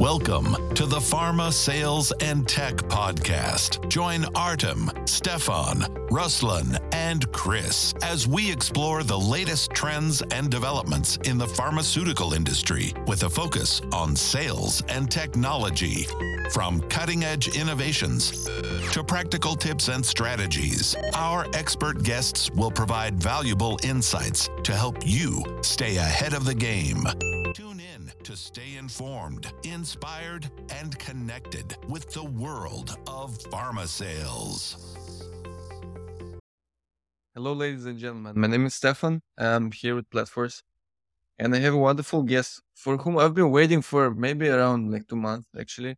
Welcome to the Pharma Sales and Tech Podcast. Join Artem, Stefan, Ruslan, and Chris as we explore the latest trends and developments in the pharmaceutical industry with a focus on sales and technology. From cutting edge innovations to practical tips and strategies, our expert guests will provide valuable insights to help you stay ahead of the game. To stay informed, inspired, and connected with the world of pharma sales. Hello, ladies and gentlemen. My name is Stefan. I'm here with Platforce, and I have a wonderful guest for whom I've been waiting for maybe around like two months, actually.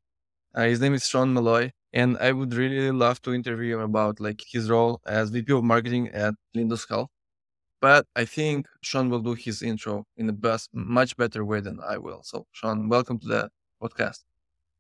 Uh, his name is Shawn Malloy, and I would really love to interview him about like his role as VP of Marketing at Lindus Health. But I think Shawn will do his intro in the best, much better way than I will. So, Shawn, welcome to the podcast.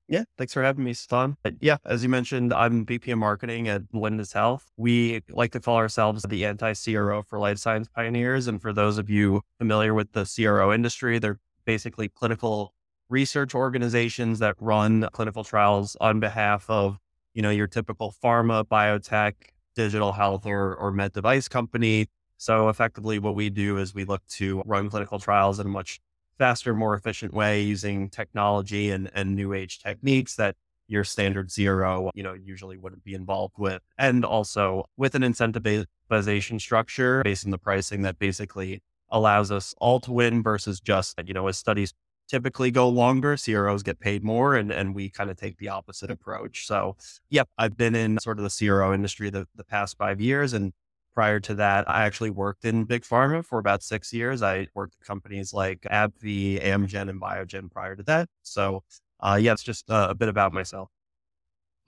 Yeah, thanks for having me, Stefan. Yeah, as you mentioned, I'm VP of Marketing at Lindus Health. We like to call ourselves the anti-CRO for life science pioneers. And for those of you familiar with the CRO industry, they're basically clinical research organizations that run clinical trials on behalf of, you know, your typical pharma, biotech, digital health or, or med device company. So effectively what we do is we look to run clinical trials in a much faster, more efficient way using technology and, and new age techniques that your standard CRO, you know, usually wouldn't be involved with. And also with an incentivization structure based on the pricing that basically allows us all to win versus just, you know, as studies typically go longer. CROs get paid more, and, and we kind of take the opposite approach. So, yep, I've been in sort of the CRO industry the, the past five years. And prior to that, I actually worked in big pharma for about six years. I worked at companies like AbbVie, Amgen, and Biogen prior to that. So, uh, yeah, it's just uh, a bit about myself.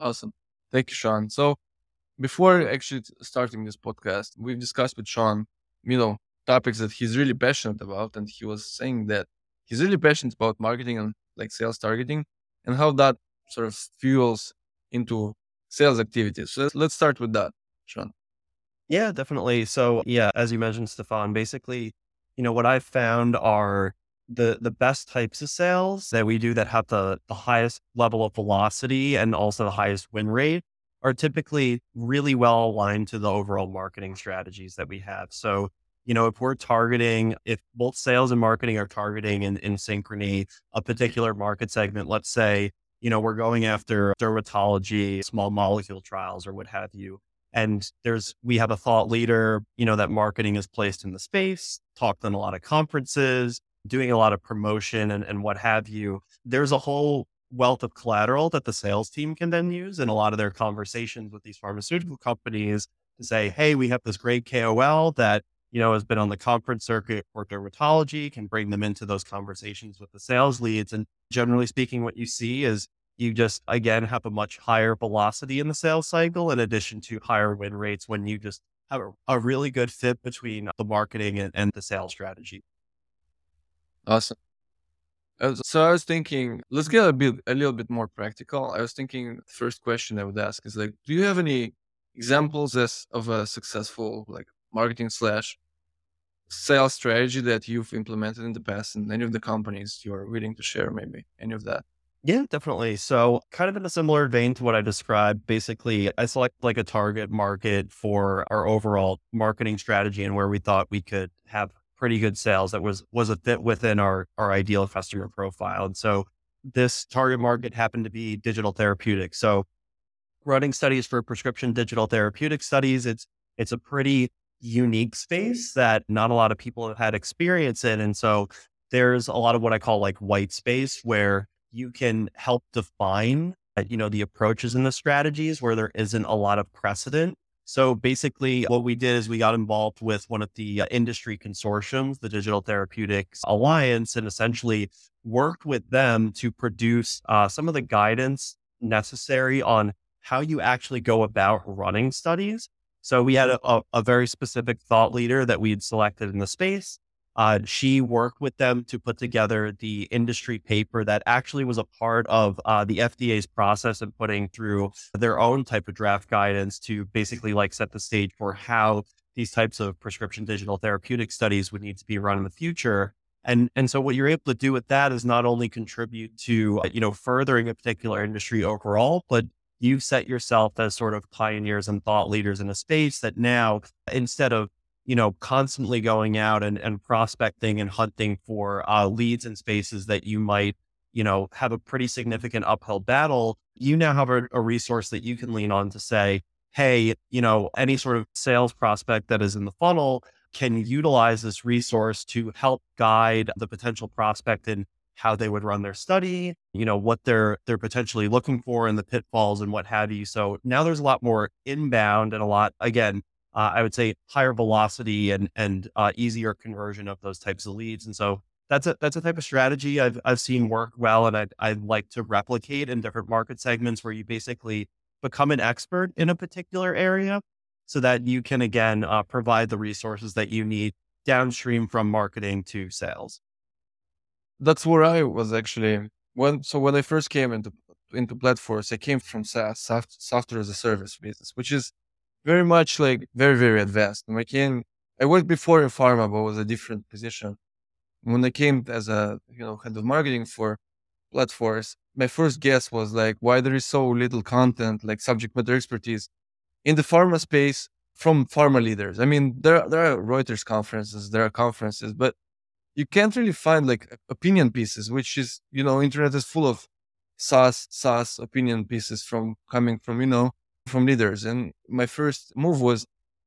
Awesome. Thank you, Shawn. So, before actually starting this podcast, we've discussed with Shawn, you know, topics that he's really passionate about. And he was saying that he's really passionate about marketing and like sales targeting and how that sort of fuels into sales activities. So let's start with that, Shawn. Yeah, definitely. So yeah, as you mentioned, Stefan, basically, you know, what I've found are the the best types of sales that we do that have the, the highest level of velocity and also the highest win rate are typically really well aligned to the overall marketing strategies that we have. So you know, if we're targeting, if both sales and marketing are targeting in, in synchrony a particular market segment, let's say, you know, we're going after dermatology, small molecule trials, or what have you. And there's, we have a thought leader, you know, that marketing is placed in the space, talked on a lot of conferences, doing a lot of promotion and, and what have you. There's a whole wealth of collateral that the sales team can then use in a lot of their conversations with these pharmaceutical companies to say, hey, we have this great KOL that you know, has been on the conference circuit for dermatology, can bring them into those conversations with the sales leads. And generally speaking, what you see is you just, again, have a much higher velocity in the sales cycle, in addition to higher win rates when you just have a, really good fit between the marketing and, and the sales strategy. Awesome. So I was thinking, let's get a bit, a little bit more practical. I was thinking, first question I would ask is like, do you have any examples as of a successful like marketing slash sales strategy that you've implemented in the past and any of the companies you're willing to share maybe any of that yeah definitely. So kind of in a similar vein to what i described basically i select like a target market for our overall marketing strategy and where we thought we could have pretty good sales that was was a fit within our our ideal customer profile. And so this target market happened to be digital therapeutics. So running studies for prescription digital therapeutic studies it's it's a pretty unique space that not a lot of people have had experience in. And so there's a lot of what I call like white space where you can help define, uh, you know, the approaches and the strategies where there isn't a lot of precedent. So basically, what we did is we got involved with one of the uh, industry consortiums, the Digital Therapeutics Alliance, and essentially worked with them to produce uh, some of the guidance necessary on how you actually go about running studies so we had a, a, very specific thought leader that we had selected in the space. Uh, she worked with them to put together the industry paper that actually was a part of uh, the FDA's process of putting through their own type of draft guidance to basically like set the stage for how these types of prescription digital therapeutic studies would need to be run in the future. And and so what you're able to do with that is not only contribute to you know furthering a particular industry overall, but you've set yourself as sort of pioneers and thought leaders in a space that now instead of you know constantly going out and, and prospecting and hunting for uh, leads and spaces that you might you know have a pretty significant uphill battle you now have a, a resource that you can lean on to say hey you know any sort of sales prospect that is in the funnel can utilize this resource to help guide the potential prospect in how they would run their study, you know, what they're they're potentially looking for in the pitfalls and what have you. So now there's a lot more inbound and a lot again, uh, I would say higher velocity and and uh, easier conversion of those types of leads. And so that's a that's a type of strategy I've I've seen work well, and I'd I'd like to replicate in different market segments where you basically become an expert in a particular area so that you can again uh, provide the resources that you need downstream from marketing to sales. That's where I was actually when so when I first came into into Platforce, I came from SaaS, software as a service business, which is very much like very very advanced. And I came, I worked before in pharma, but was a different position. When I came as a you know head of marketing for Platforce, my first guess was like why there is so little content like subject matter expertise in the pharma space from pharma leaders. I mean, there there are Reuters conferences, there are conferences, but you can't really find like opinion pieces, which is you know, internet is full of SaaS SaaS opinion pieces from coming from you know from leaders. And my first move was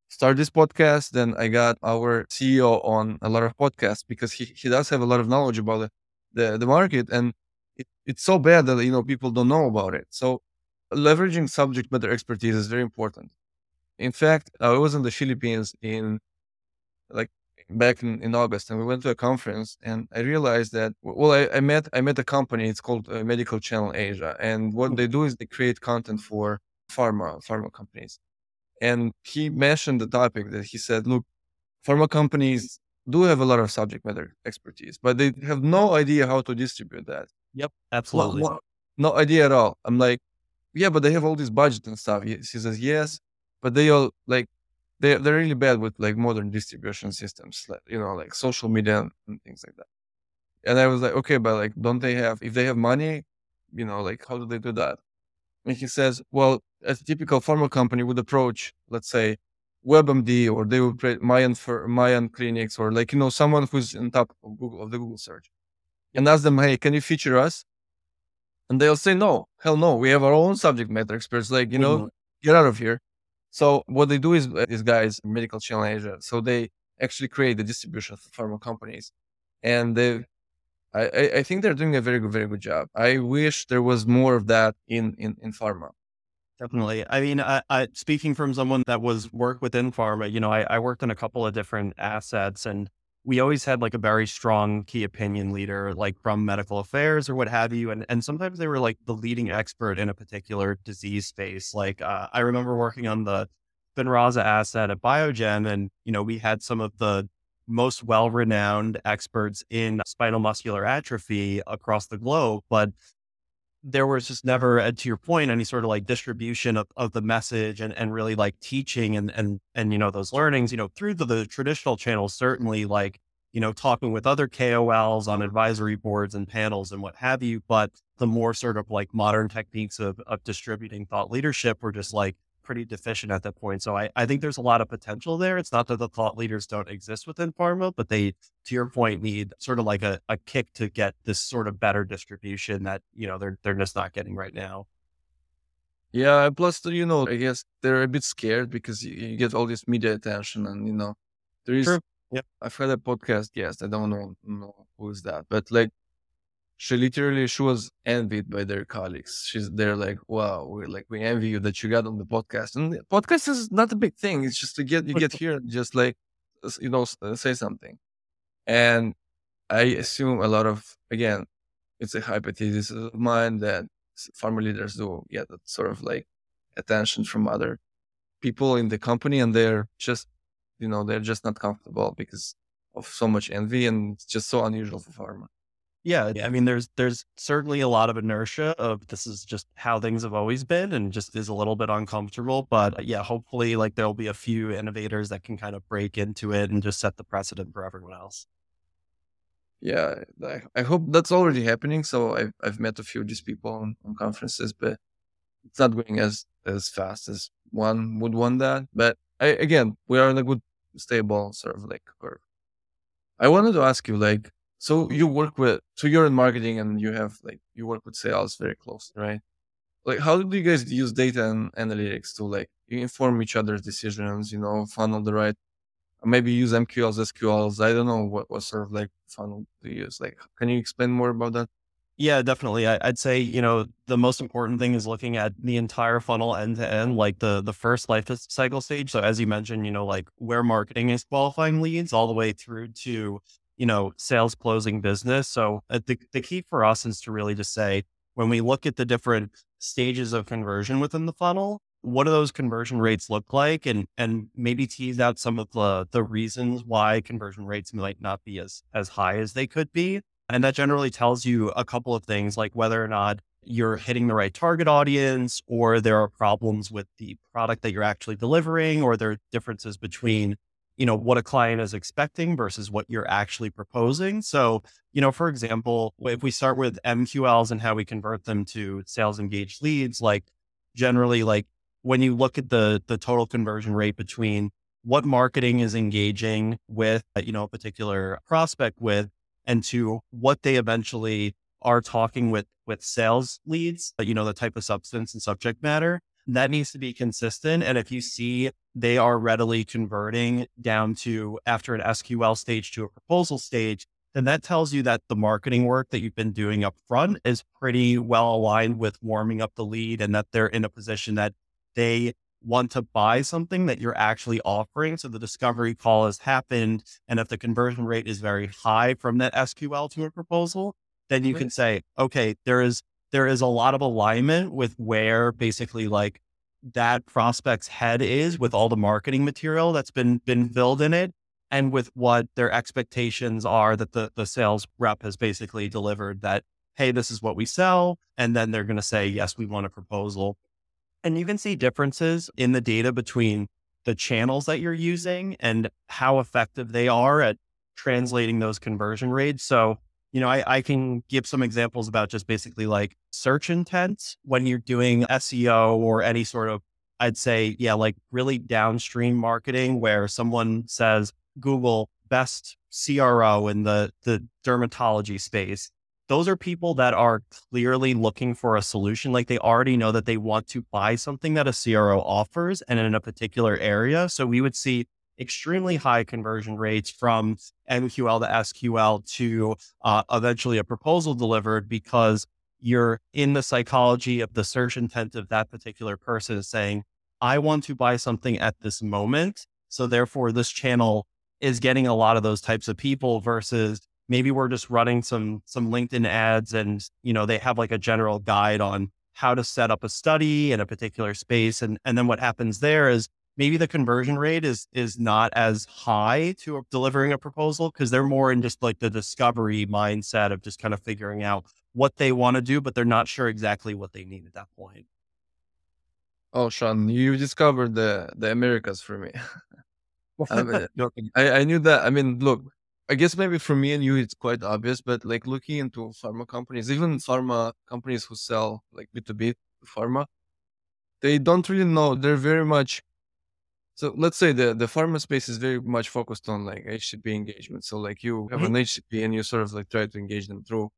start this podcast. Then I got our CEO on a lot of podcasts because he, he does have a lot of knowledge about the, the, the market. And it, it's so bad that, you know, people don't know about it. So leveraging subject matter expertise is very important. In fact, I was in the Philippines in like back in, in August and we went to a conference and I realized that, well, I, I met, I met a company, it's called uh, Medical Channel Asia. And what hmm. they do is they create content for pharma, pharma companies. And he mentioned the topic that he said, look, pharma companies do have a lot of subject matter expertise, but they have no idea how to distribute that. Yep, absolutely. No, no idea at all. I'm like, yeah, but they have all this budget and stuff. He, says, yes, but they all like, they, they're really bad with like modern distribution systems, like, you know, like social media and things like that. And I was like, okay, but like, don't they have, if they have money, you know, like, how do they do that? And he says, well, a typical pharma company would approach, let's say, WebMD, or they would create Mayo for Mayo clinics, or like you know someone who's on top of Google of the Google search, and ask them, hey, can you feature us? And they'll say, no, hell no, we have our own subject matter experts. Like you know, mm-hmm. get out of here. So what they do is uh, these guys, Medical Channel Asia, so they actually create the distribution for pharma companies, and they I, I think they're doing a very good, very good job. I wish there was more of that in in, in pharma. Definitely. I mean, I, I, speaking from someone that was worked within pharma, you know, I, I worked on a couple of different assets, and we always had like a very strong key opinion leader, like from medical affairs or what have you, and and sometimes they were like the leading expert in a particular disease space. Like uh, I remember working on the Spinraza asset at Biogen, and you know, we had some of the most well renowned experts in spinal muscular atrophy across the globe. But there was just never, uh, to your point, any sort of like distribution of, of the message and, and really like teaching and, and, and, you know, those learnings, you know, through the, the traditional channels, certainly like, you know, talking with other KOLs on advisory boards and panels and what have you. But the more sort of like modern techniques of, of distributing thought leadership were just like, pretty deficient at that point. So I, I think there's a lot of potential there. It's not that the thought leaders don't exist within pharma, but they, to your point, need sort of like a, a kick to get this sort of better distribution that, you know, they're they're just not getting right now. Yeah, plus you know, I guess they're a bit scared because you, get all this media attention and you know there is True. Yep. I've had a podcast guest, I don't know, know who is that, but like she literally she was envied by their colleagues. She's they're like, wow, we're like we envy you that you got on the podcast. And the podcast is not a big thing. It's just to get you get here and just like you know uh, say something. And I assume a lot of again, it's a hypothesis of mine that pharma leaders do get that sort of like attention from other people in the company, and they're just you know they're just not comfortable because of so much envy, and it's just so unusual for pharma. Yeah, I mean, there's there's certainly a lot of inertia of this is just how things have always been, and just is a little bit uncomfortable. But uh, yeah, hopefully, like there'll be a few innovators that can kind of break into it and just set the precedent for everyone else. yeah, I, I hope that's already happening. So I've I've met a few of these people on, on conferences, but it's not going as as fast as one would want that. But I, again, we are in a good stable sort of like curve. I wanted to ask you, like, so you work with, so you're in marketing and you have like you work with sales very closely, right? Like, how do you guys use data and analytics to like inform each other's decisions? You know, funnel the right maybe use MQLs, SQLs. I don't know what, what sort of like funnel to use. Like, can you explain more about that? Yeah, definitely. I, would say, you know, the most important thing is looking at the entire funnel end to end, like the the first life cycle stage. So as you mentioned, you know, like where marketing is qualifying leads all the way through to, you know, sales closing business. So uh, the, the key for us is to really just say, when we look at the different stages of conversion within the funnel, what do those conversion rates look like and and maybe tease out some of the the reasons why conversion rates might not be as as high as they could be and that generally tells you a couple of things like whether or not you're hitting the right target audience or there are problems with the product that you're actually delivering or there are differences between you know what a client is expecting versus what you're actually proposing. So you know for example if we start with mqls and how we convert them to sales engaged leads like generally like when you look at the the total conversion rate between what marketing is engaging with uh, you know a particular prospect with and to what they eventually are talking with with sales leads uh, you know the type of substance and subject matter that needs to be consistent and if you see they are readily converting down to after an sql stage to a proposal stage then that tells you that the marketing work that you've been doing up front is pretty well aligned with warming up the lead and that they're in a position that they want to buy something that you're actually offering. So the discovery call has happened. And if the conversion rate is very high from that SQL to a proposal, then you mm-hmm. can say, okay, there is there is a lot of alignment with where basically like that prospect's head is with all the marketing material that's been been filled in it and with what their expectations are that the the sales rep has basically delivered that hey this is what we sell and then they're going to say yes we want a proposal and you can see differences in the data between the channels that you're using and how effective they are at translating those conversion rates. So, you know, I, I can give some examples about just basically like search intent when you're doing SEO or any sort of, I'd say, yeah, like really downstream marketing where someone says Google best CRO in the, the dermatology space those are people that are clearly looking for a solution. Like they already know that they want to buy something that a CRO offers and in a particular area. So we would see extremely high conversion rates from MQL to SQL to uh, eventually a proposal delivered because you're in the psychology of the search intent of that particular person saying, I want to buy something at this moment. So therefore, this channel is getting a lot of those types of people versus maybe we're just running some some linkedin ads and you know they have like a general guide on how to set up a study in a particular space and and then what happens there is maybe the conversion rate is is not as high to delivering a proposal because they're more in just like the discovery mindset of just kind of figuring out what they want to do but they're not sure exactly what they need at that point oh Shawn you discovered the the americas for me I, mean, I, I knew that i mean look I guess maybe for me and you, it's quite obvious, but like looking into pharma companies, even pharma companies who sell like B2B to pharma, they don't really know. They're very much. So let's say the, the pharma space is very much focused on like HCP engagement. So like you have mm-hmm. an HCP and you sort of like try to engage them through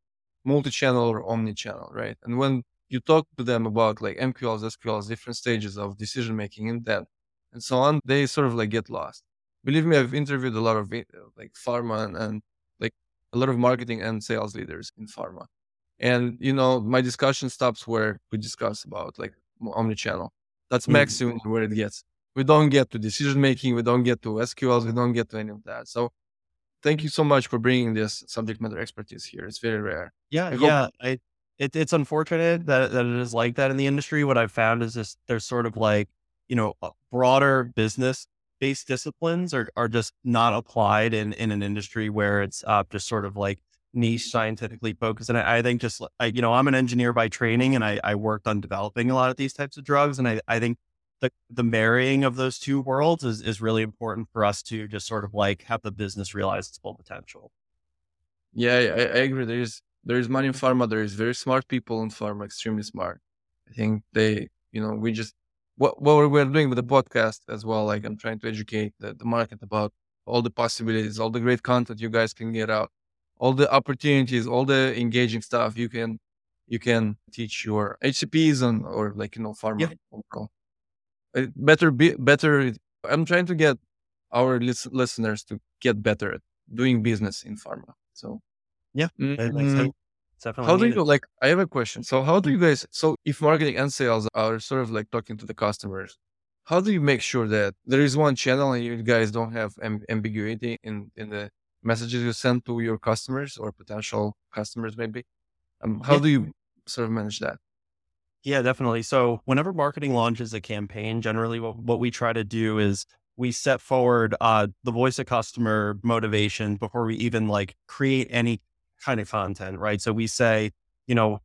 multi-channel or omni-channel, right? And when you talk to them about like MQLs, SQLs, different stages of decision making in that and so on, they sort of like get lost believe me, I've interviewed a lot of uh, like pharma and, and like a lot of marketing and sales leaders in pharma. And, you know, my discussion stops where we discuss about like omni-channel. That's mm-hmm. maximum where it gets. We don't get to decision making. We don't get to SQLs. We don't get to any of that. So thank you so much for bringing this subject matter expertise here. It's very rare. Yeah. I yeah. I, it, it's unfortunate that, that it is like that in the industry. What I've found is this: there's sort of like, you know, broader business based disciplines are, are just not applied in, in an industry where it's uh, just sort of like niche scientifically focused. And I, I think just, I, you know, I'm an engineer by training and I, I worked on developing a lot of these types of drugs. And I, I think the, the marrying of those two worlds is, is really important for us to just sort of like have the business realize its full potential. Yeah, I, I agree. There is there is money in pharma. There is very smart people in pharma, extremely smart. I think they, you know, we just what what we're doing with the podcast as well. Like I'm trying to educate the, the market about all the possibilities, all the great content you guys can get out, all the opportunities, all the engaging stuff you can you can teach your HCPs and or like you know pharma. Yeah. Better be better. I'm trying to get our lis- listeners to get better at doing business in pharma. So yeah, mm-hmm. Definitely how do you like? I have a question. So how do you guys? So if marketing and sales are sort of like talking to the customers, how do you make sure that there is one channel and you guys don't have amb- ambiguity in in the messages you send to your customers or potential customers maybe? Um, how yeah. do you sort of manage that? Yeah, definitely. So whenever marketing launches a campaign, generally what, what we try to do is we set forward uh, the voice of customer motivation before we even like create any kind of content, right? So we say, you know,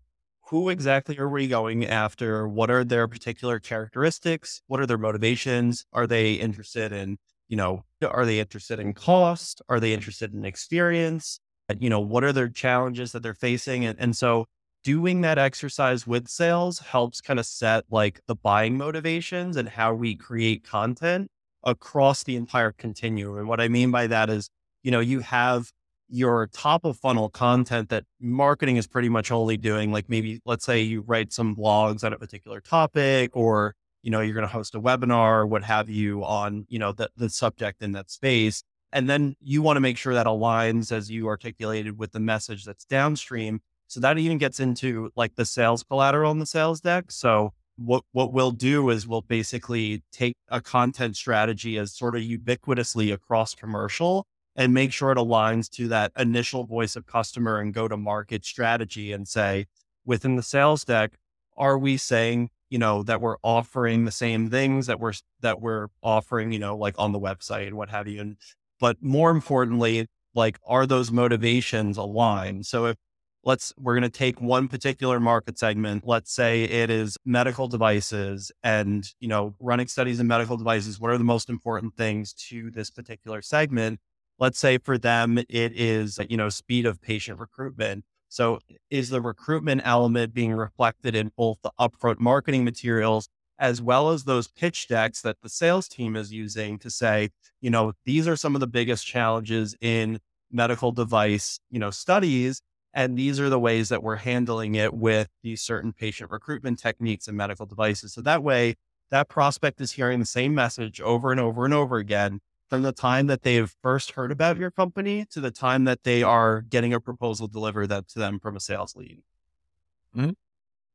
who exactly are we going after? What are their particular characteristics? What are their motivations? Are they interested in, you know, are they interested in cost? Are they interested in experience? You know, what are their challenges that they're facing? And, and so doing that exercise with sales helps kind of set like the buying motivations and how we create content across the entire continuum. And what I mean by that is, you know, you have your top of funnel content that marketing is pretty much only doing like maybe let's say you write some blogs on a particular topic or you know you're going to host a webinar or what have you on you know the, the subject in that space and then you want to make sure that aligns as you articulated with the message that's downstream so that even gets into like the sales collateral in the sales deck. So what what we'll do is we'll basically take a content strategy as sort of ubiquitously across commercial and make sure it aligns to that initial voice of customer and go to market strategy and say within the sales deck are we saying you know that we're offering the same things that we're that we're offering you know like on the website and what have you? And but more importantly like are those motivations aligned? So if let's we're going to take one particular market segment let's say it is medical devices and you know running studies in medical devices what are the most important things to this particular segment? Let's say for them it is you know speed of patient recruitment. So is the recruitment element being reflected in both the upfront marketing materials as well as those pitch decks that the sales team is using to say you know these are some of the biggest challenges in medical device you know studies and these are the ways that we're handling it with these certain patient recruitment techniques and medical devices so that way that prospect is hearing the same message over and over and over again from the time that they've first heard about your company to the time that they are getting a proposal delivered to them from a sales lead. Mm-hmm.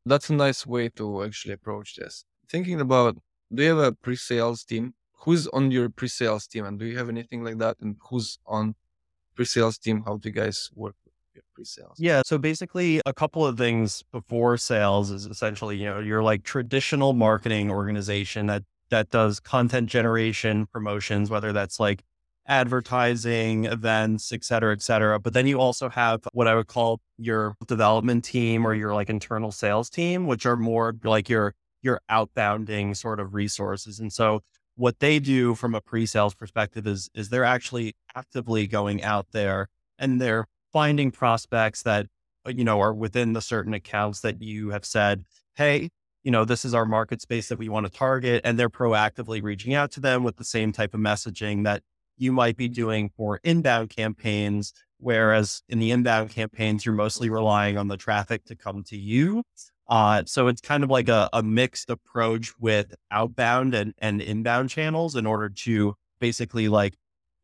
That's a nice way to actually approach this. Thinking about, do you have a pre-sales team? Who's on your pre-sales team, and do you have anything like that? And who's on pre-sales team? How do you guys work pre-sales? Yeah, so basically, a couple of things before sales is essentially, you know, your like traditional marketing organization that that does content generation promotions, whether that's like advertising, events, et cetera, et cetera. But then you also have what I would call your development team or your like internal sales team, which are more like your your outbounding sort of resources. And so what they do from a pre-sales perspective is is they're actually actively going out there and they're finding prospects that you know are within the certain accounts that you have said, hey, you know, this is our market space that we want to target. And they're proactively reaching out to them with the same type of messaging that you might be doing for inbound campaigns. Whereas in the inbound campaigns, you're mostly relying on the traffic to come to you. Uh, so it's kind of like a, a mixed approach with outbound and, and inbound channels in order to basically like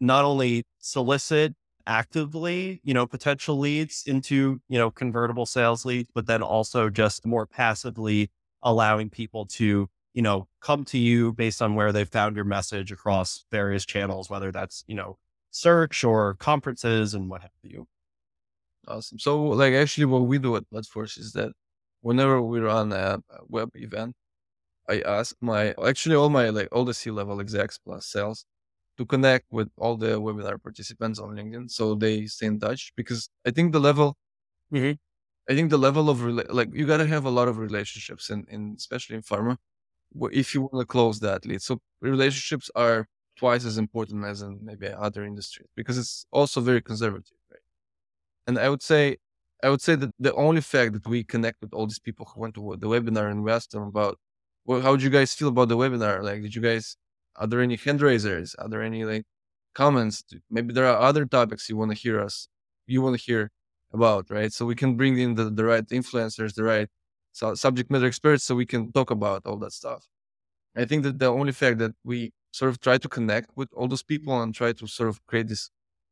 not only solicit actively, you know, potential leads into, you know, convertible sales leads, but then also just more passively allowing people to, you know, come to you based on where they found your message across various channels, whether that's, you know, search or conferences and what have you. Awesome. So, like, actually, what we do at Platforce is that whenever we run a web event, I ask my actually all my like all the C level execs plus sales to connect with all the webinar participants on LinkedIn so they stay in touch because I think the level mm-hmm. I think the level of rela- like you got to have a lot of relationships, and in, in, especially in pharma, if you want to close that lead. So relationships are twice as important as in maybe other industries because it's also very conservative, right? And I would say, I would say that the only fact that we connect with all these people who went to the webinar and we asked them about, well, how did you guys feel about the webinar? Like, did you guys, are there any hand raisers? Are there any like comments? Maybe there are other topics you want to hear us, you want to hear about, right? So we can bring in the, the right influencers, the right subject matter experts, so we can talk about all that stuff. I think that the only fact that we sort of try to connect with all those people and try to sort of create this,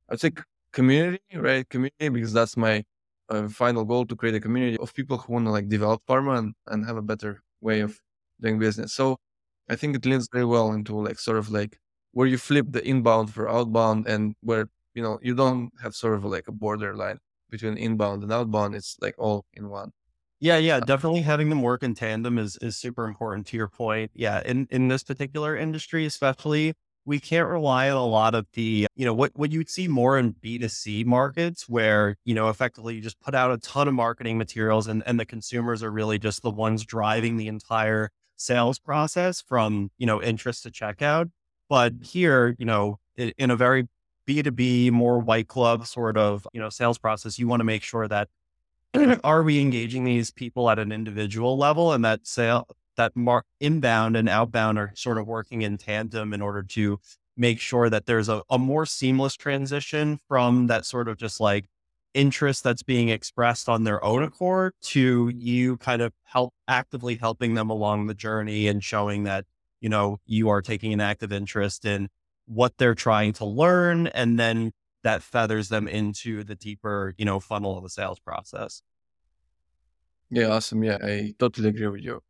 I'd say community, right? Community, because that's my uh, final goal to create a community of people who want to like develop pharma and, and have a better way of doing business. So I think it leads very well into like sort of like where you flip the inbound for outbound and where, you know, you don't have sort of like a borderline between inbound and outbound. It's like all in one. Yeah, yeah, uh, definitely having them work in tandem is is super important to your point. Yeah, in in this particular industry especially, we can't rely on a lot of the, you know, what what you'd see more in B2C markets where, you know, effectively you just put out a ton of marketing materials and and the consumers are really just the ones driving the entire sales process from, you know, interest to checkout. But here, you know, in a very B2B, more white glove sort of, you know, sales process, you want to make sure that mm-hmm. are we engaging these people at an individual level and that sale that mark inbound and outbound are sort of working in tandem in order to make sure that there's a, a more seamless transition from that sort of just like interest that's being expressed on their own accord to you kind of help actively helping them along the journey and showing that you know you are taking an active interest in what they're trying to learn and then that feathers them into the deeper, you know, funnel of the sales process. Yeah, awesome. Yeah, I totally agree with you.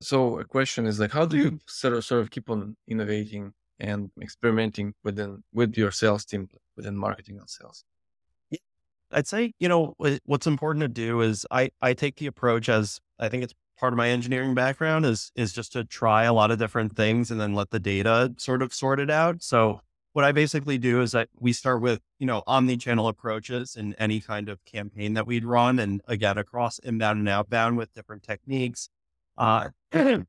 So a question is like, how do you sort of sort of keep on innovating and experimenting within with your sales team within marketing and sales? I'd say, you know, what's important to do is I I take the approach as I think it's part of my engineering background is is just to try a lot of different things and then let the data sort of sort it out. So what I basically do is that we start with, you know, omni-channel approaches in any kind of campaign that we'd run. And again, across inbound and outbound with different techniques. Uh, you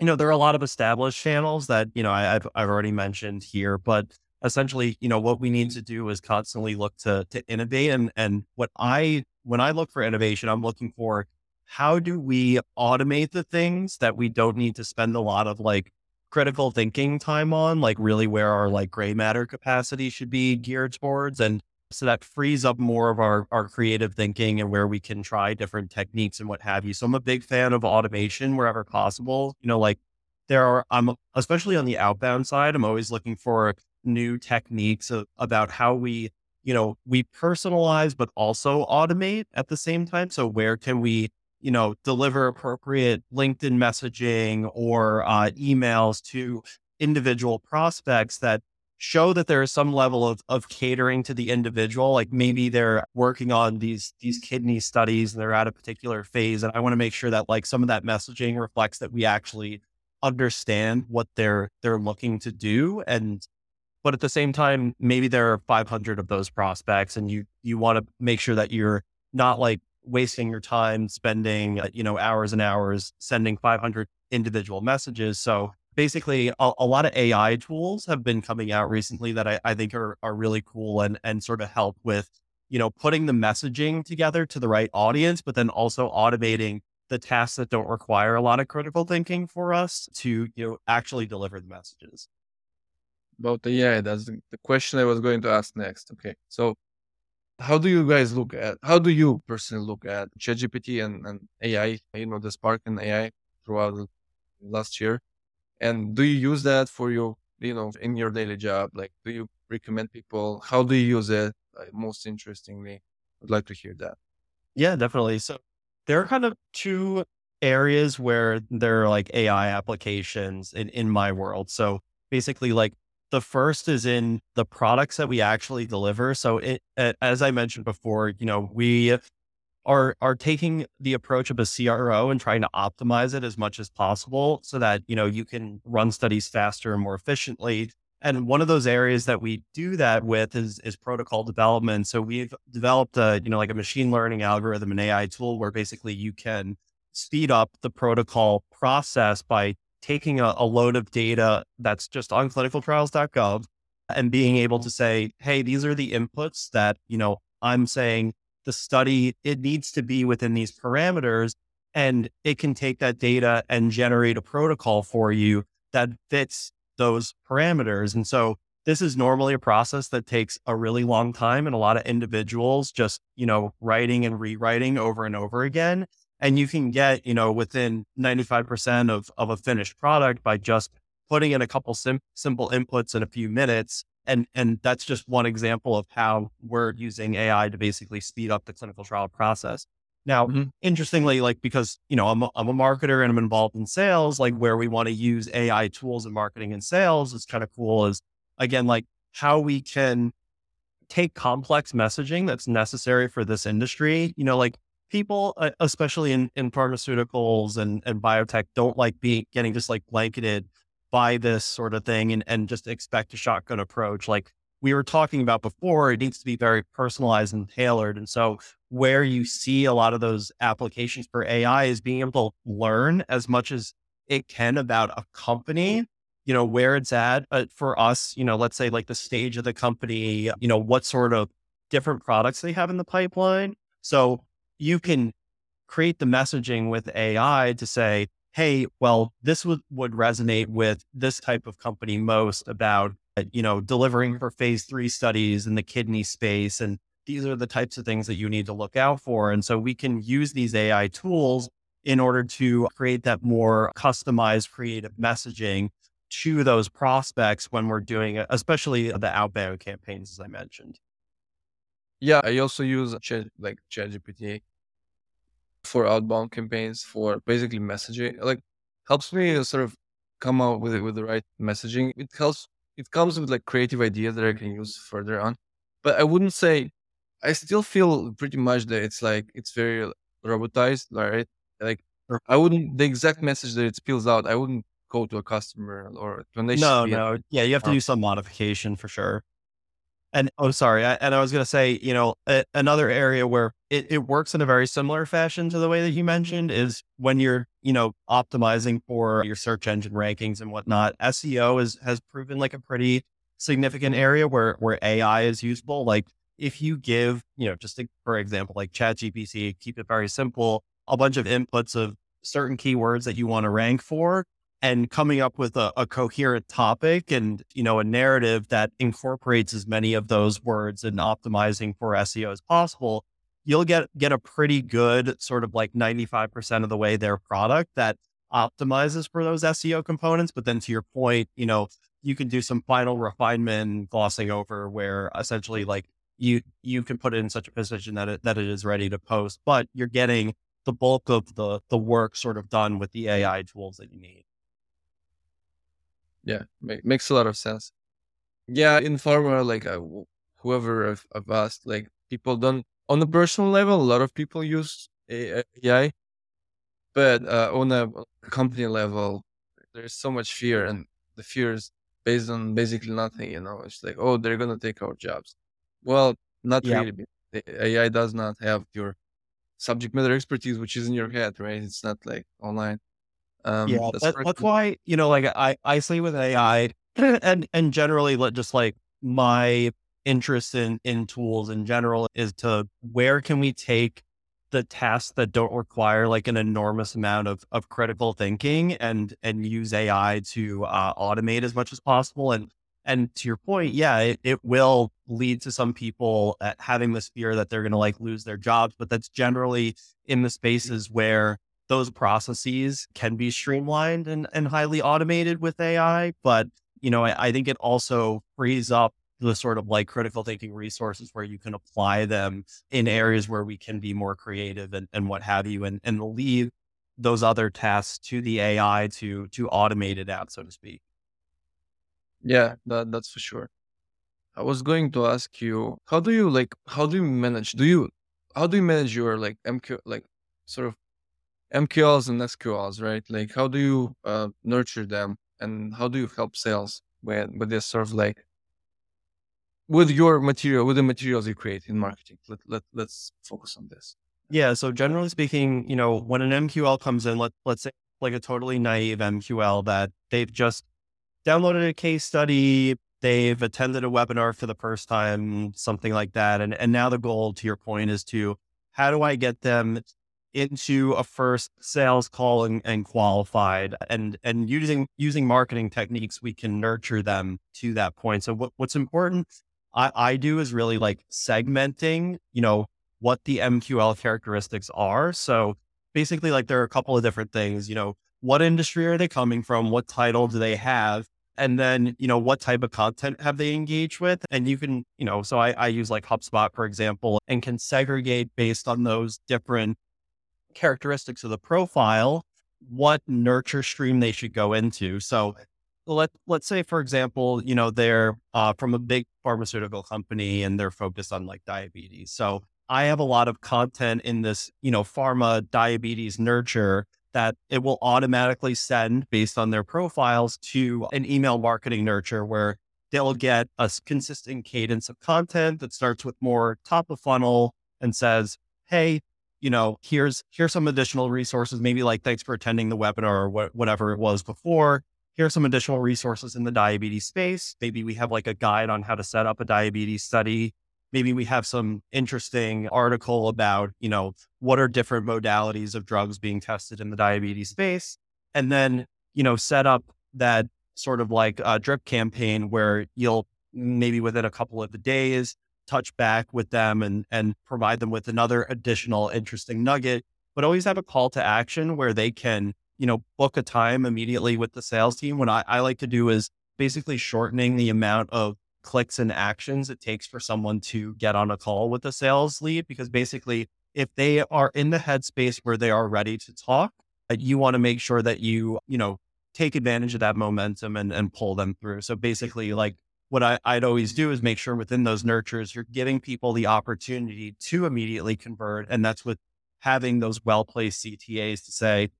know, there are a lot of established channels that, you know, I, have I've already mentioned here, but essentially, you know, what we need mm-hmm. to do is constantly look to, to innovate. And, and what I, when I look for innovation, I'm looking for how do we automate the things that we don't need to spend a lot of like critical thinking time on, like really where our like gray matter capacity should be geared towards. And so that frees up more of our, our creative thinking and where we can try different techniques and what have you. So I'm a big fan of automation wherever possible. You know, like there are, I'm especially on the outbound side, I'm always looking for new techniques of, about how we, you know, we personalize, but also automate at the same time. So where can we you know, deliver appropriate LinkedIn messaging or uh, emails to individual prospects that show that there is some level of, of catering to the individual. Like maybe they're working on these these kidney studies and they're at a particular phase, and I want to make sure that like some of that messaging reflects that we actually understand what they're they're looking to do and but at the same time maybe there are 500 of those prospects and you you want to make sure that you're not like wasting your time spending, uh, you know, hours and hours sending 500 individual messages. So basically a, a, lot of AI tools have been coming out recently that I, I think are, are really cool and, and sort of help with, you know, putting the messaging together to the right audience, but then also automating the tasks that don't require a lot of critical thinking for us to, you know, actually deliver the messages. About the AI, that's the question I was going to ask next. Okay. So how do you guys look at how do you personally look at ChatGPT and, and AI, you know, the Spark and AI throughout the last year? And do you use that for your, you know, in your daily job? Like, do you recommend people? How do you use it? Uh, most interestingly, I'd like to hear that. Yeah, definitely. So there are kind of two areas where there are like AI applications in, in my world. So basically like the first is in the products that we actually deliver. So, it, as I mentioned before, you know, we are are taking the approach of a CRO and trying to optimize it as much as possible, so that you know you can run studies faster and more efficiently. And one of those areas that we do that with is is protocol development. So we've developed a you know like a machine learning algorithm, an AI tool, where basically you can speed up the protocol process by taking a, a load of data that's just on clinicaltrials.gov and being able mm-hmm. to say, hey, these are the inputs that, you know, I'm saying the study, it needs to be within these parameters and it can take that data and generate a protocol for you that fits those parameters. And so this is normally a process that takes a really long time and a lot of individuals just, you know, writing and rewriting over and over again. And you can get, you know, within 95% of, of a finished product by just putting in a couple sim- simple inputs in a few minutes. And, and that's just one example of how we're using AI to basically speed up the clinical trial process. Now, mm-hmm. interestingly, like because you know I'm a, I'm a marketer and I'm involved in sales, like where we want to use AI tools in marketing and sales is kind of cool. Is again like how we can take complex messaging that's necessary for this industry. You know, like people, uh, especially in in pharmaceuticals and and biotech, don't like being getting just like blanketed by this sort of thing and and just expect a shotgun approach. Like we were talking about before, it needs to be very personalized and tailored. And so, where you see a lot of those applications for AI is being able to learn as much as it can about a company, you know, where it's at. But for us, you know, let's say like the stage of the company, you know, what sort of different products they have in the pipeline. So, you can create the messaging with AI to say, hey, well, this would, would resonate with this type of company most about uh, you know, delivering for phase three studies in the kidney space. And these are the types of things that you need to look out for. And so we can use these AI tools in order to create that more customized creative messaging to those prospects when we're doing especially the outbound campaigns, as I mentioned. Yeah, I also use like ChatGPT for outbound campaigns for basically messaging. Like helps me sort of come out with it with the right messaging. It helps it comes with like creative ideas that I can use further on. But I wouldn't say I still feel pretty much that it's like it's very robotized, right? Like I wouldn't the exact message that it spills out. I wouldn't go to a customer or when they no no yeah you have to do some modification for sure. And oh, sorry. I, and I was going to say, you know, a, another area where it, it works in a very similar fashion to the way that you mm-hmm. mentioned is when you're, you know, optimizing for your search engine rankings and whatnot. SEO is has proven like a pretty significant area where where AI is useful. Like if you give, you know, just to, for example, like ChatGPT, keep it very simple, a bunch of inputs of certain keywords that you want to rank for, and coming up with a, a, coherent topic and you know a narrative that incorporates as many of those words and optimizing for SEO as possible, you'll get get a pretty good sort of like 95% of the way their product that optimizes for those SEO components. But then to your point, you know, you can do some final refinement glossing over where essentially like you you can put it in such a position that it that it is ready to post, but you're getting the bulk of the the work sort of done with the AI tools that you need. Yeah, make, makes a lot of sense. Yeah, in pharma, like uh, whoever I've, I've asked, like people don't on a personal level. A lot of people use AI, but uh, on a company level, there's so much fear, and the fear is based on basically nothing. You know, it's like, oh, they're gonna take our jobs. Well, not yeah. really. AI does not have your subject matter expertise, which is in your head, right? It's not like online. Um, yeah, that's, that, that's why you know, like I I say with AI and and generally, just like my interest in in tools in general is to where can we take the tasks that don't require like an enormous amount of of critical thinking and and use AI to uh, automate as much as possible and and to your point, yeah, it, it will lead to some people having this fear that they're going to like lose their jobs, but that's generally in the spaces where those processes can be streamlined and, and highly automated with AI. But, you know, I, I think it also frees up the sort of like critical thinking resources where you can apply them in areas where we can be more creative and, and what have you and, and leave those other tasks to the AI to to automate it out, so to speak. Yeah, that that's for sure. I was going to ask you, how do you like how do you manage do you how do you manage your like MQ like sort of MQLs and SQLs, right? Like, how do you uh, nurture them, and how do you help sales with with this sort of like with your material, with the materials you create in marketing? Let let let's focus on this. Yeah. So generally speaking, you know, when an MQL comes in, let let's say like a totally naive MQL that they've just downloaded a case study, they've attended a webinar for the first time, something like that. And, and now the goal, to your point, is to how do I get them into a first sales call and, and qualified and and using using marketing techniques we can nurture them to that point. So what, what's important I, I do is really like segmenting you know what the mql characteristics are. So basically like there are a couple of different things you know what industry are they coming from? What title do they have? And then you know what type of content have they engaged with? And you can you know so I, I use like HubSpot for example and can segregate based on those different characteristics of the profile what nurture stream they should go into. So let let's say for example you know they're uh, from a big pharmaceutical company and they're focused on like diabetes. So i have a lot of content in this you know pharma diabetes nurture that it will automatically send based on their profiles to an email marketing nurture where they'll get a consistent cadence of content that starts with more top of funnel and says, Hey, you know, here's, here's some additional resources, maybe like, thanks for attending the webinar or wh- whatever it was before. Here's some additional resources in the diabetes space. Maybe we have like a guide on how to set up a diabetes study maybe we have some interesting article about, you know, what are different modalities of drugs being tested in the diabetes space. And then, you know, set up that sort of like a drip campaign where you'll maybe within a couple of the days touch back with them and and provide them with another additional interesting nugget, but always have a call to action where they can, you know, book a time immediately with the sales team. What I, I like to do is basically shortening the amount of clicks and actions it takes for someone to get on a call with a sales lead because basically if they are in the headspace where they are ready to talk uh, you want to make sure that you you know take advantage of that momentum and, and pull them through so basically like what I, i'd always do is make sure within those nurtures you're giving people the opportunity to immediately convert and that's with having those well placed ctas to say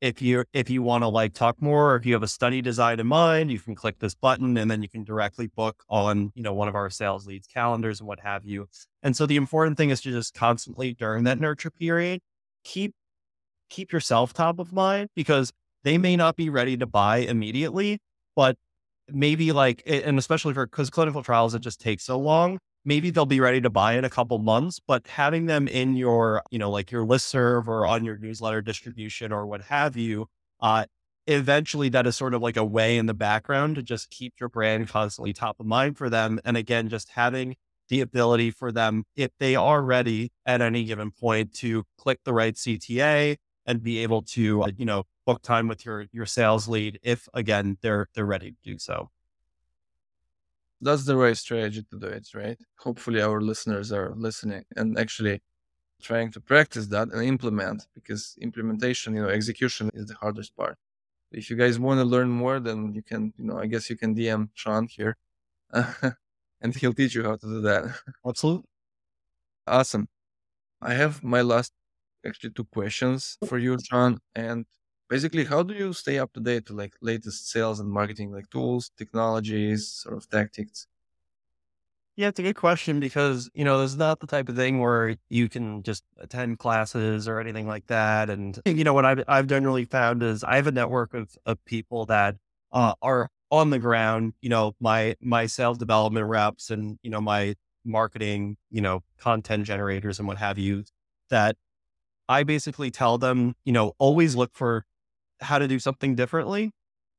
if you if you want to like talk more or if you have a study design in mind you can click this button and then you can directly book on you know one of our sales leads calendars and what have you. And so the important thing is to just constantly during that nurture period keep keep yourself top of mind because they may not be ready to buy immediately but maybe like and especially for because clinical trials it just takes so long maybe they'll be ready to buy in a couple months, but having them in your, you know, like your list serve or on your newsletter distribution or what have you, uh, eventually that is sort of like a way in the background to just keep your brand constantly top of mind for them. And again, just having the ability for them, if they are ready at any given point to click the right CTA and be able to, uh, you know, book time with your, your sales lead if again, they're, they're ready to do so that's the right strategy to do it, right? Hopefully, our listeners are listening and actually trying to practice that and implement because implementation, you know, execution is the hardest part. If you guys want to learn more, then you can, you know, I guess you can DM Shawn here and he'll teach you how to do that. Absolutely. Awesome. I have my last actually two questions for you, Shawn. And basically how do you stay up to date to like latest sales and marketing like tools technologies sort of tactics? Yeah it's a good question because you know there's not the type of thing where you can just attend classes or anything like that and you know what i've, I've generally found is i have a network of, of people that uh, are on the ground you know my my sales development reps and you know my marketing you know content generators and what have you that I basically tell them, you know, always look for how to do something differently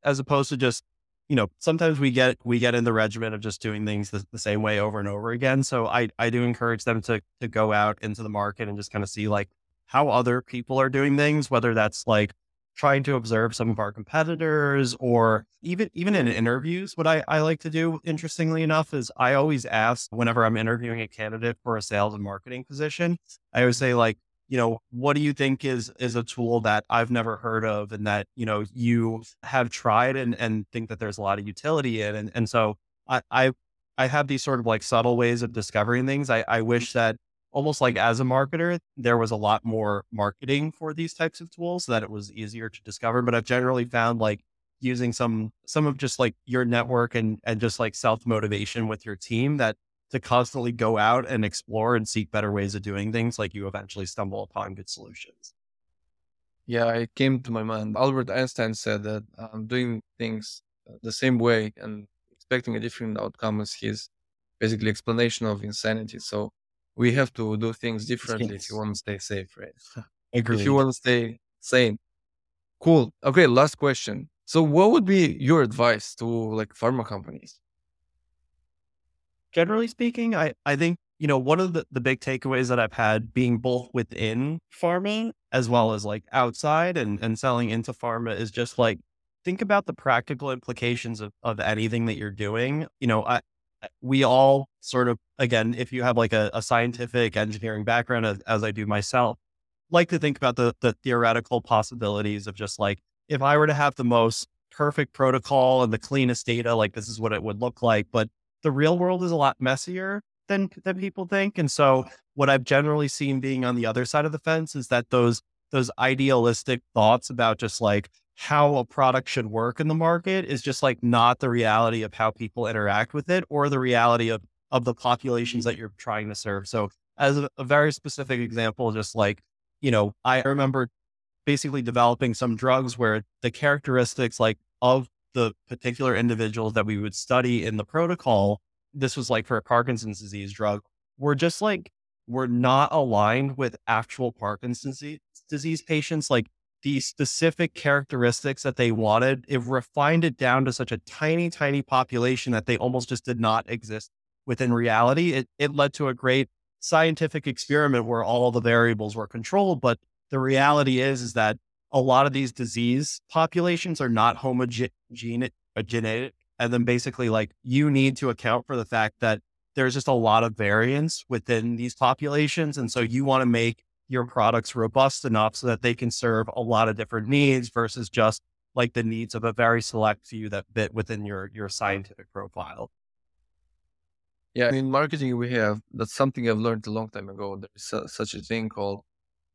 as opposed to just you know sometimes we get we get in the regimen of just doing things the, the, same way over and over again. So i i do encourage them to to go out into the market and just kind of see like how other people are doing things whether that's like trying to observe some of our competitors or even even in interviews. What I, I like to do interestingly enough is i always ask whenever i'm interviewing a candidate for a sales and marketing position i always say like you know, what do you think is is a tool that I've never heard of and that, you know, you have tried and, and think that there's a lot of utility in. And and so I I, I have these sort of like subtle ways of discovering things. I, I wish that almost like as a marketer, there was a lot more marketing for these types of tools so that it was easier to discover. But I've generally found like using some some of just like your network and and just like self motivation with your team that to constantly go out and explore and seek better ways of doing things, like you eventually stumble upon good solutions. Yeah, it came to my mind. Albert Einstein said that um, doing things uh, the same way and expecting a different outcome is his basically explanation of insanity. So we have to do things differently if you want to stay safe, right? Agreed. If you want to stay sane. Cool. Okay, last question. So what would be your advice to like pharma companies? Generally speaking, I, I think, you know, one of the, the big takeaways that I've had being both within pharma as well as like outside and, and selling into pharma is just like think about the practical implications of, of anything that you're doing. You know, I, we all sort of, again, if you have like a, a scientific engineering background, as, as, I do myself, like to think about the, the theoretical possibilities of just like, if I were to have the most perfect protocol and the cleanest data, like this is what it would look like. But the real world is a lot messier than, than people think. And so what I've generally seen being on the other side of the fence is that those, those idealistic thoughts about just like, how a product should work in the market is just like not the reality of how people interact with it or the reality of of the populations mm-hmm. that you're trying to serve. So as a, a very specific example, just like, you know, I remember basically developing some drugs where the characteristics like of the particular individuals that we would study in the protocol, this was like for a Parkinson's disease drug, were just like, were not aligned with actual Parkinson's disease patients. Like the specific characteristics that they wanted, it refined it down to such a tiny, tiny population that they almost just did not exist within reality. It, it led to a great scientific experiment where all the variables were controlled. But the reality is, is that a lot of these disease populations are not homogeneous. Uh, and then basically, like you need to account for the fact that there's just a lot of variance within these populations. And so you want to make your products robust enough so that they can serve a lot of different needs versus just like the needs of a very select few that fit within your your scientific profile. Yeah, in marketing we have that's something I've learned a long time ago. There's such a thing called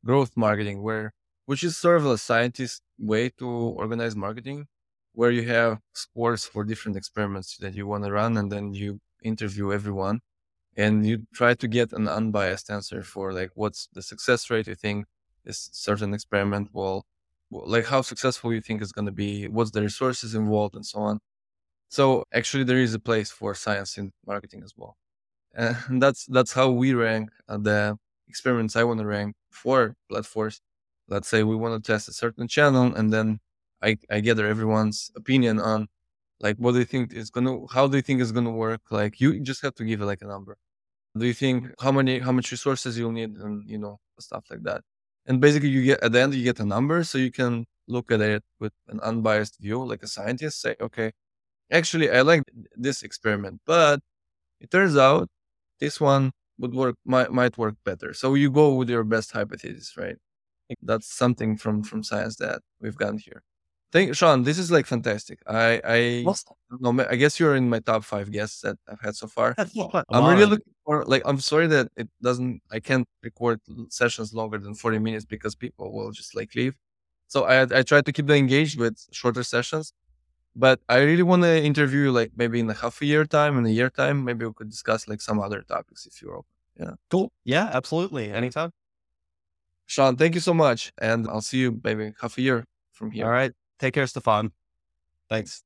growth marketing, where which is sort of a scientist way to organize marketing, where you have scores for different experiments that you want to run, and then you interview everyone and you try to get an unbiased answer for like what's the success rate you think this certain experiment will like how successful you think is going to be what's the resources involved and so on. So actually there is a place for science in marketing as well. And that's that's how we rank uh, the experiments i want to rank for Platforce let's say we want to test a certain channel and then i i gather everyone's opinion on like, what do you think is gonna? How do you think is gonna work? Like, you just have to give it like a number. Do you think how many, how much resources you'll need, and you know stuff like that. And basically, you get at the end you get a number, so you can look at it with an unbiased view, like a scientist. Say, okay, actually, I like this experiment, but it turns out this one would work might might work better. So you go with your best hypothesis, right? That's something from from science that we've gotten here. Thank Shawn. This is like fantastic. I I no, I guess you're in my top five guests that I've had so far. I'm really looking for like. I'm sorry that it doesn't. I can't record sessions longer than 40 minutes because people will just like leave. So I I try to keep them engaged with shorter sessions. But I really want to interview you like maybe in a half a year time, in a year time. Maybe we could discuss like some other topics if you're open. Yeah. Cool. Yeah, absolutely. Anytime. Shawn, thank you so much, and I'll see you maybe half a year from here. All right. Take care, Stefan. Thanks.